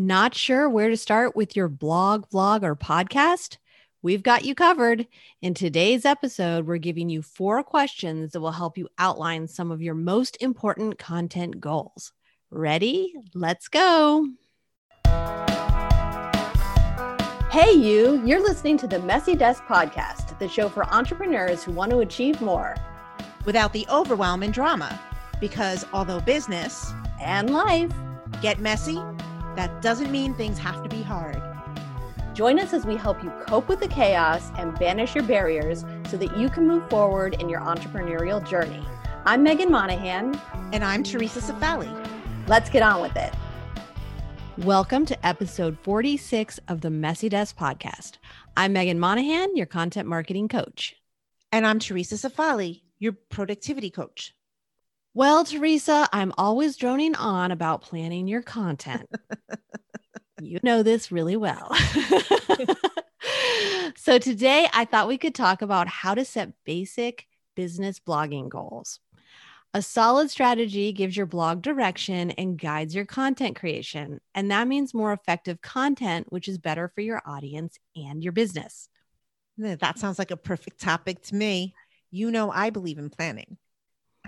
Not sure where to start with your blog, vlog, or podcast? We've got you covered. In today's episode, we're giving you four questions that will help you outline some of your most important content goals. Ready? Let's go. Hey, you, you're listening to the Messy Desk Podcast, the show for entrepreneurs who want to achieve more without the overwhelm and drama. Because although business and life get messy, that doesn't mean things have to be hard. Join us as we help you cope with the chaos and banish your barriers so that you can move forward in your entrepreneurial journey. I'm Meghan Monaghan. And I'm Theresa Cifali. Let's get on with it. Welcome to episode 46 of the Messy Desk podcast. I'm Meghan Monaghan, your content marketing coach. And I'm Theresa Cifali, your productivity coach. Well, Theresa, I'm always droning on about planning your content. you know this really well. so, today I thought we could talk about how to set basic business blogging goals. A solid strategy gives your blog direction and guides your content creation. And that means more effective content, which is better for your audience and your business. That sounds like a perfect topic to me. You know, I believe in planning.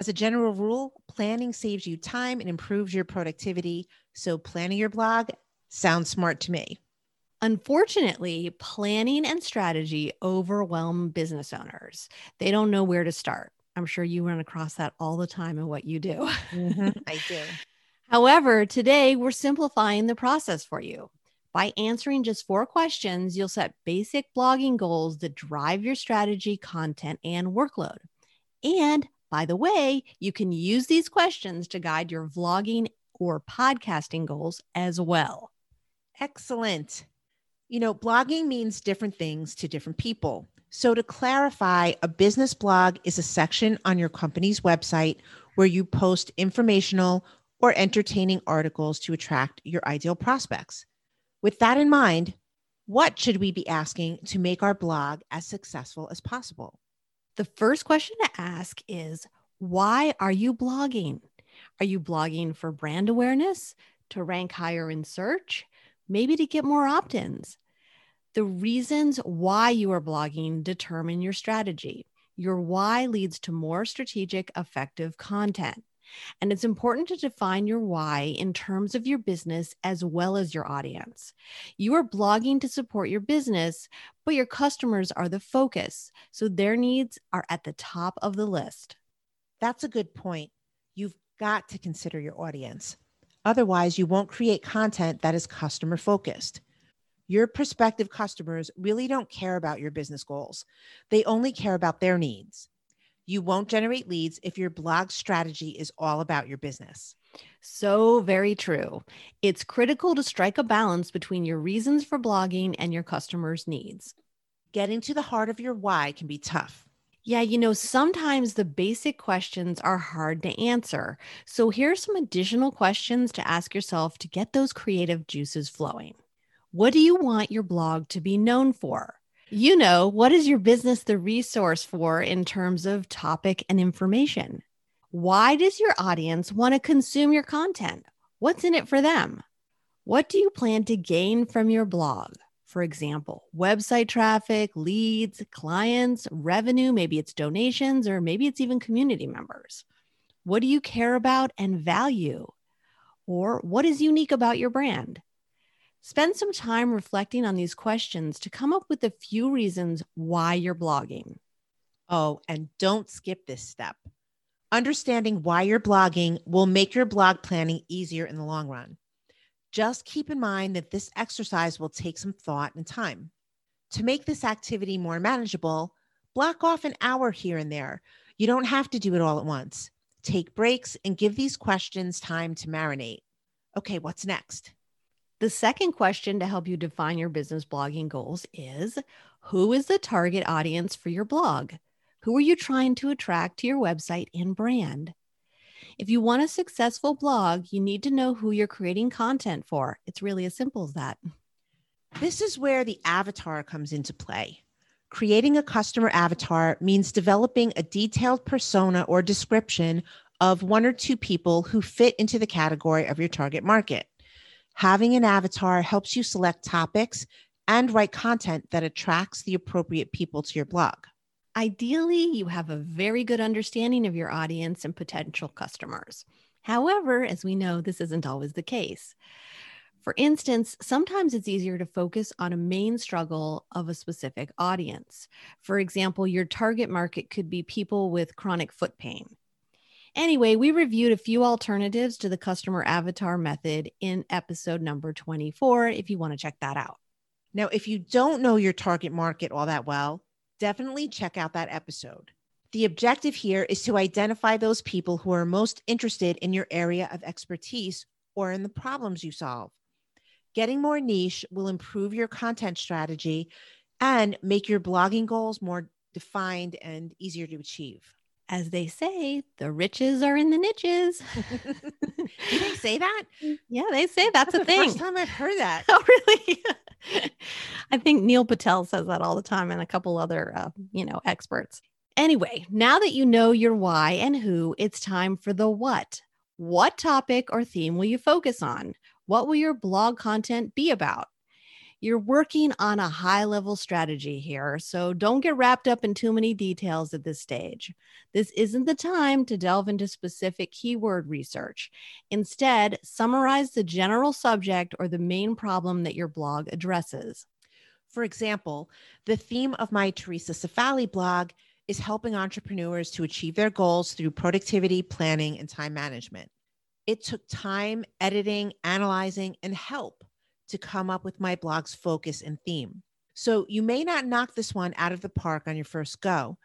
As a general rule, planning saves you time and improves your productivity. So, planning your blog sounds smart to me. Unfortunately, planning and strategy overwhelm business owners. They don't know where to start. I'm sure you run across that all the time in what you do. Mm-hmm, I do. However, today we're simplifying the process for you. By answering just four questions, you'll set basic blogging goals that drive your strategy, content, and workload. And by the way, you can use these questions to guide your vlogging or podcasting goals as well. Excellent. You know, blogging means different things to different people. So, to clarify, a business blog is a section on your company's website where you post informational or entertaining articles to attract your ideal prospects. With that in mind, what should we be asking to make our blog as successful as possible? The first question to ask is why are you blogging? Are you blogging for brand awareness, to rank higher in search, maybe to get more opt ins? The reasons why you are blogging determine your strategy. Your why leads to more strategic, effective content. And it's important to define your why in terms of your business as well as your audience. You are blogging to support your business, but your customers are the focus. So their needs are at the top of the list. That's a good point. You've got to consider your audience. Otherwise, you won't create content that is customer focused. Your prospective customers really don't care about your business goals, they only care about their needs. You won't generate leads if your blog strategy is all about your business. So very true. It's critical to strike a balance between your reasons for blogging and your customers' needs. Getting to the heart of your why can be tough. Yeah, you know, sometimes the basic questions are hard to answer. So here are some additional questions to ask yourself to get those creative juices flowing. What do you want your blog to be known for? You know, what is your business the resource for in terms of topic and information? Why does your audience want to consume your content? What's in it for them? What do you plan to gain from your blog? For example, website traffic, leads, clients, revenue, maybe it's donations, or maybe it's even community members. What do you care about and value? Or what is unique about your brand? Spend some time reflecting on these questions to come up with a few reasons why you're blogging. Oh, and don't skip this step. Understanding why you're blogging will make your blog planning easier in the long run. Just keep in mind that this exercise will take some thought and time. To make this activity more manageable, block off an hour here and there. You don't have to do it all at once. Take breaks and give these questions time to marinate. Okay, what's next? The second question to help you define your business blogging goals is Who is the target audience for your blog? Who are you trying to attract to your website and brand? If you want a successful blog, you need to know who you're creating content for. It's really as simple as that. This is where the avatar comes into play. Creating a customer avatar means developing a detailed persona or description of one or two people who fit into the category of your target market. Having an avatar helps you select topics and write content that attracts the appropriate people to your blog. Ideally, you have a very good understanding of your audience and potential customers. However, as we know, this isn't always the case. For instance, sometimes it's easier to focus on a main struggle of a specific audience. For example, your target market could be people with chronic foot pain. Anyway, we reviewed a few alternatives to the customer avatar method in episode number 24 if you want to check that out. Now, if you don't know your target market all that well, definitely check out that episode. The objective here is to identify those people who are most interested in your area of expertise or in the problems you solve. Getting more niche will improve your content strategy and make your blogging goals more defined and easier to achieve. As they say, the riches are in the niches. Do they say that? Yeah, they say that's, that's a thing. First time I've heard that. Oh, really? I think Neil Patel says that all the time, and a couple other, uh, you know, experts. Anyway, now that you know your why and who, it's time for the what. What topic or theme will you focus on? What will your blog content be about? You're working on a high level strategy here, so don't get wrapped up in too many details at this stage. This isn't the time to delve into specific keyword research. Instead, summarize the general subject or the main problem that your blog addresses. For example, the theme of my Theresa Cifali blog is helping entrepreneurs to achieve their goals through productivity, planning, and time management. It took time, editing, analyzing, and help to come up with my blog's focus and theme. So you may not knock this one out of the park on your first go,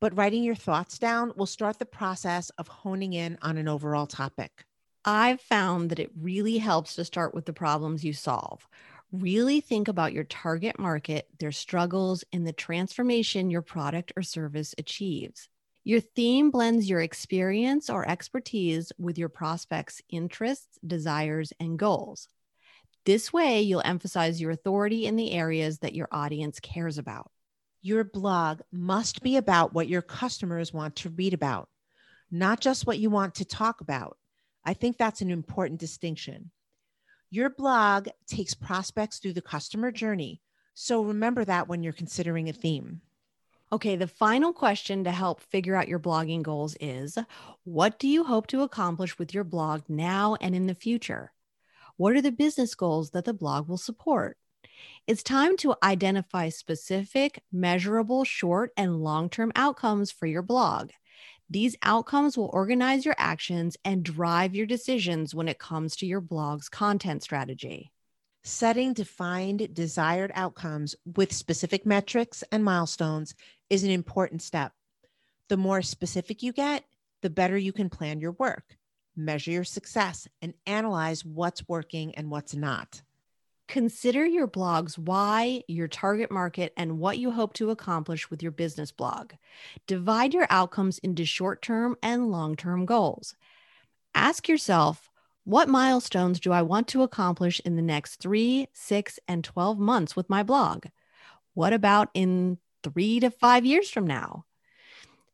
but writing your thoughts down will start the process of honing in on an overall topic. I've found that it really helps to start with the problems you solve. Really think about your target market, their struggles, and the transformation your product or service achieves. Your theme blends your experience or expertise with your prospects' interests, desires, and goals. This way, you'll emphasize your authority in the areas that your audience cares about. Your blog must be about what your customers want to read about, not just what you want to talk about. I think that's an important distinction. Your blog takes prospects through the customer journey. So remember that when you're considering a theme. Okay, the final question to help figure out your blogging goals is What do you hope to accomplish with your blog now and in the future? What are the business goals that the blog will support? It's time to identify specific, measurable, short, and long term outcomes for your blog. These outcomes will organize your actions and drive your decisions when it comes to your blog's content strategy. Setting defined desired outcomes with specific metrics and milestones is an important step. The more specific you get, the better you can plan your work measure your success, and analyze what's working and what's not. Consider your blog's why, your target market, and what you hope to accomplish with your business blog. Divide your outcomes into short term and long term goals. Ask yourself, what milestones do I want to accomplish in the next three, six, and 12 months with my blog? What about in three to five years from now?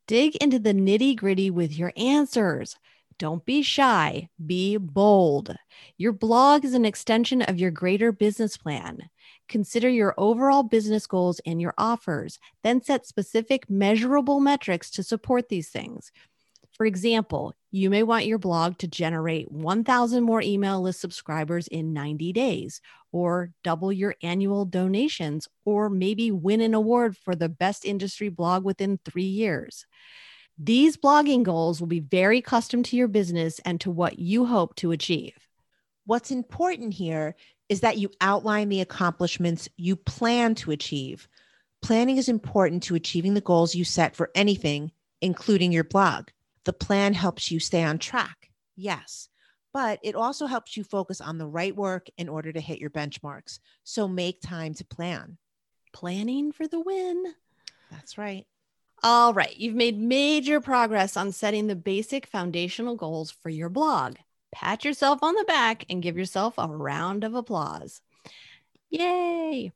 Dig into the nitty gritty with your answers. Don't be shy, be bold. Your blog is an extension of your greater business plan. Consider your overall business goals and your offers, then set specific measurable metrics to support these things. For example, you may want your blog to generate 1,000 more email list subscribers in 90 days, or double your annual donations, or maybe win an award for the best industry blog within three years. These blogging goals will be very custom to your business and to what you hope to achieve. What's important here is that you outline the accomplishments you plan to achieve. Planning is important to achieving the goals you set for anything, including your blog. The plan helps you stay on track, yes, but it also helps you focus on the right work in order to hit your benchmarks. So make time to plan. Planning for the win. That's right. All right, you've made major progress on setting the basic foundational goals for your blog. Pat yourself on the back and give yourself a round of applause. Yay!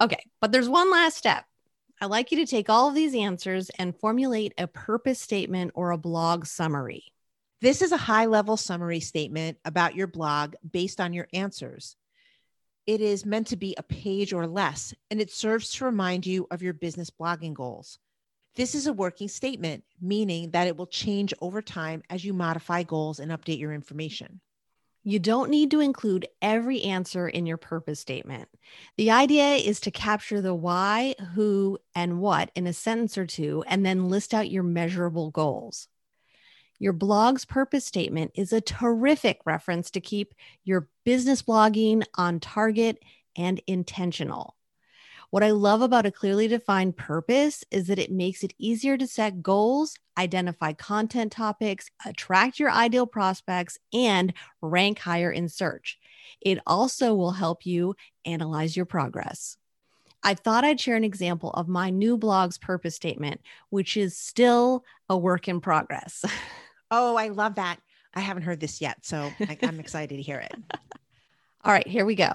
Okay, but there's one last step. I'd like you to take all of these answers and formulate a purpose statement or a blog summary. This is a high level summary statement about your blog based on your answers. It is meant to be a page or less, and it serves to remind you of your business blogging goals. This is a working statement, meaning that it will change over time as you modify goals and update your information. You don't need to include every answer in your purpose statement. The idea is to capture the why, who, and what in a sentence or two, and then list out your measurable goals. Your blog's purpose statement is a terrific reference to keep your business blogging on target and intentional. What I love about a clearly defined purpose is that it makes it easier to set goals, identify content topics, attract your ideal prospects, and rank higher in search. It also will help you analyze your progress. I thought I'd share an example of my new blog's purpose statement, which is still a work in progress. Oh, I love that. I haven't heard this yet, so I, I'm excited to hear it. All right, here we go.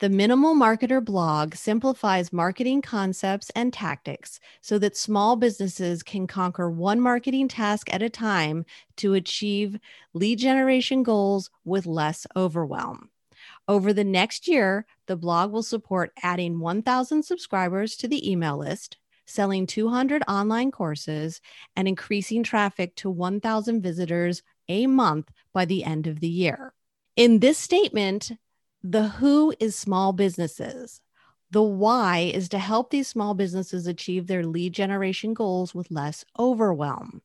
The Minimal Marketer blog simplifies marketing concepts and tactics so that small businesses can conquer one marketing task at a time to achieve lead generation goals with less overwhelm. Over the next year, the blog will support adding 1,000 subscribers to the email list, selling 200 online courses, and increasing traffic to 1,000 visitors a month by the end of the year. In this statement, the who is small businesses. The why is to help these small businesses achieve their lead generation goals with less overwhelm.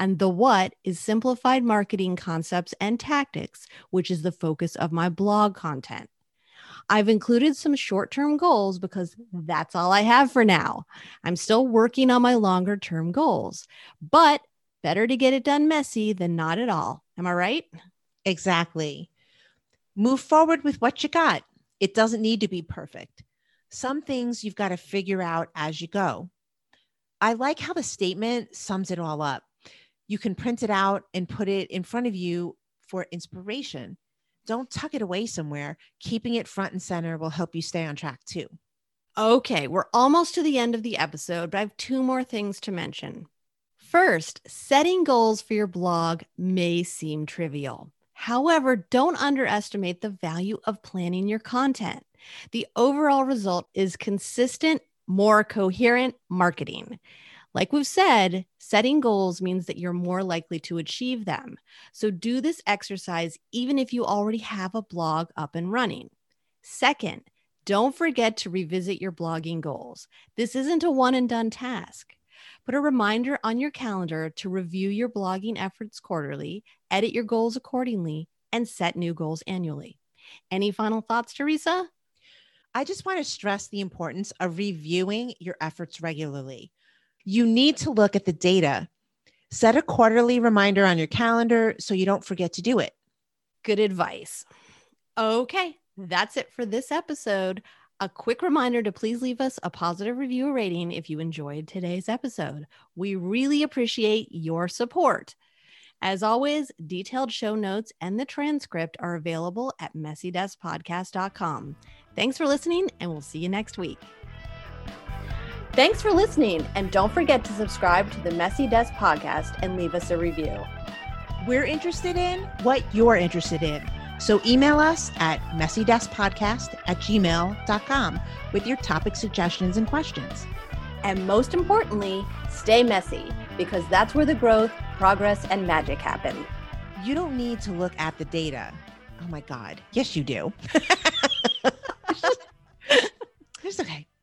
And the what is simplified marketing concepts and tactics, which is the focus of my blog content. I've included some short term goals because that's all I have for now. I'm still working on my longer term goals, but better to get it done messy than not at all. Am I right? Exactly. Move forward with what you got. It doesn't need to be perfect. Some things you've got to figure out as you go. I like how the statement sums it all up. You can print it out and put it in front of you for inspiration. Don't tuck it away somewhere. Keeping it front and center will help you stay on track too. Okay, we're almost to the end of the episode, but I have two more things to mention. First, setting goals for your blog may seem trivial. However, don't underestimate the value of planning your content. The overall result is consistent, more coherent marketing. Like we've said, setting goals means that you're more likely to achieve them. So do this exercise even if you already have a blog up and running. Second, don't forget to revisit your blogging goals. This isn't a one and done task. Put a reminder on your calendar to review your blogging efforts quarterly, edit your goals accordingly, and set new goals annually. Any final thoughts, Theresa? I just want to stress the importance of reviewing your efforts regularly. You need to look at the data. Set a quarterly reminder on your calendar so you don't forget to do it. Good advice. Okay, that's it for this episode. A quick reminder to please leave us a positive review or rating if you enjoyed today's episode. We really appreciate your support. As always, detailed show notes and the transcript are available at messydeskpodcast.com. Thanks for listening, and we'll see you next week. Thanks for listening, and don't forget to subscribe to the Messy Desk podcast and leave us a review. We're interested in what you're interested in. So email us at messydeskpodcast at gmail.com with your topic suggestions and questions. And most importantly, stay messy because that's where the growth, progress, and magic happen. You don't need to look at the data. Oh my God. Yes, you do. it's okay.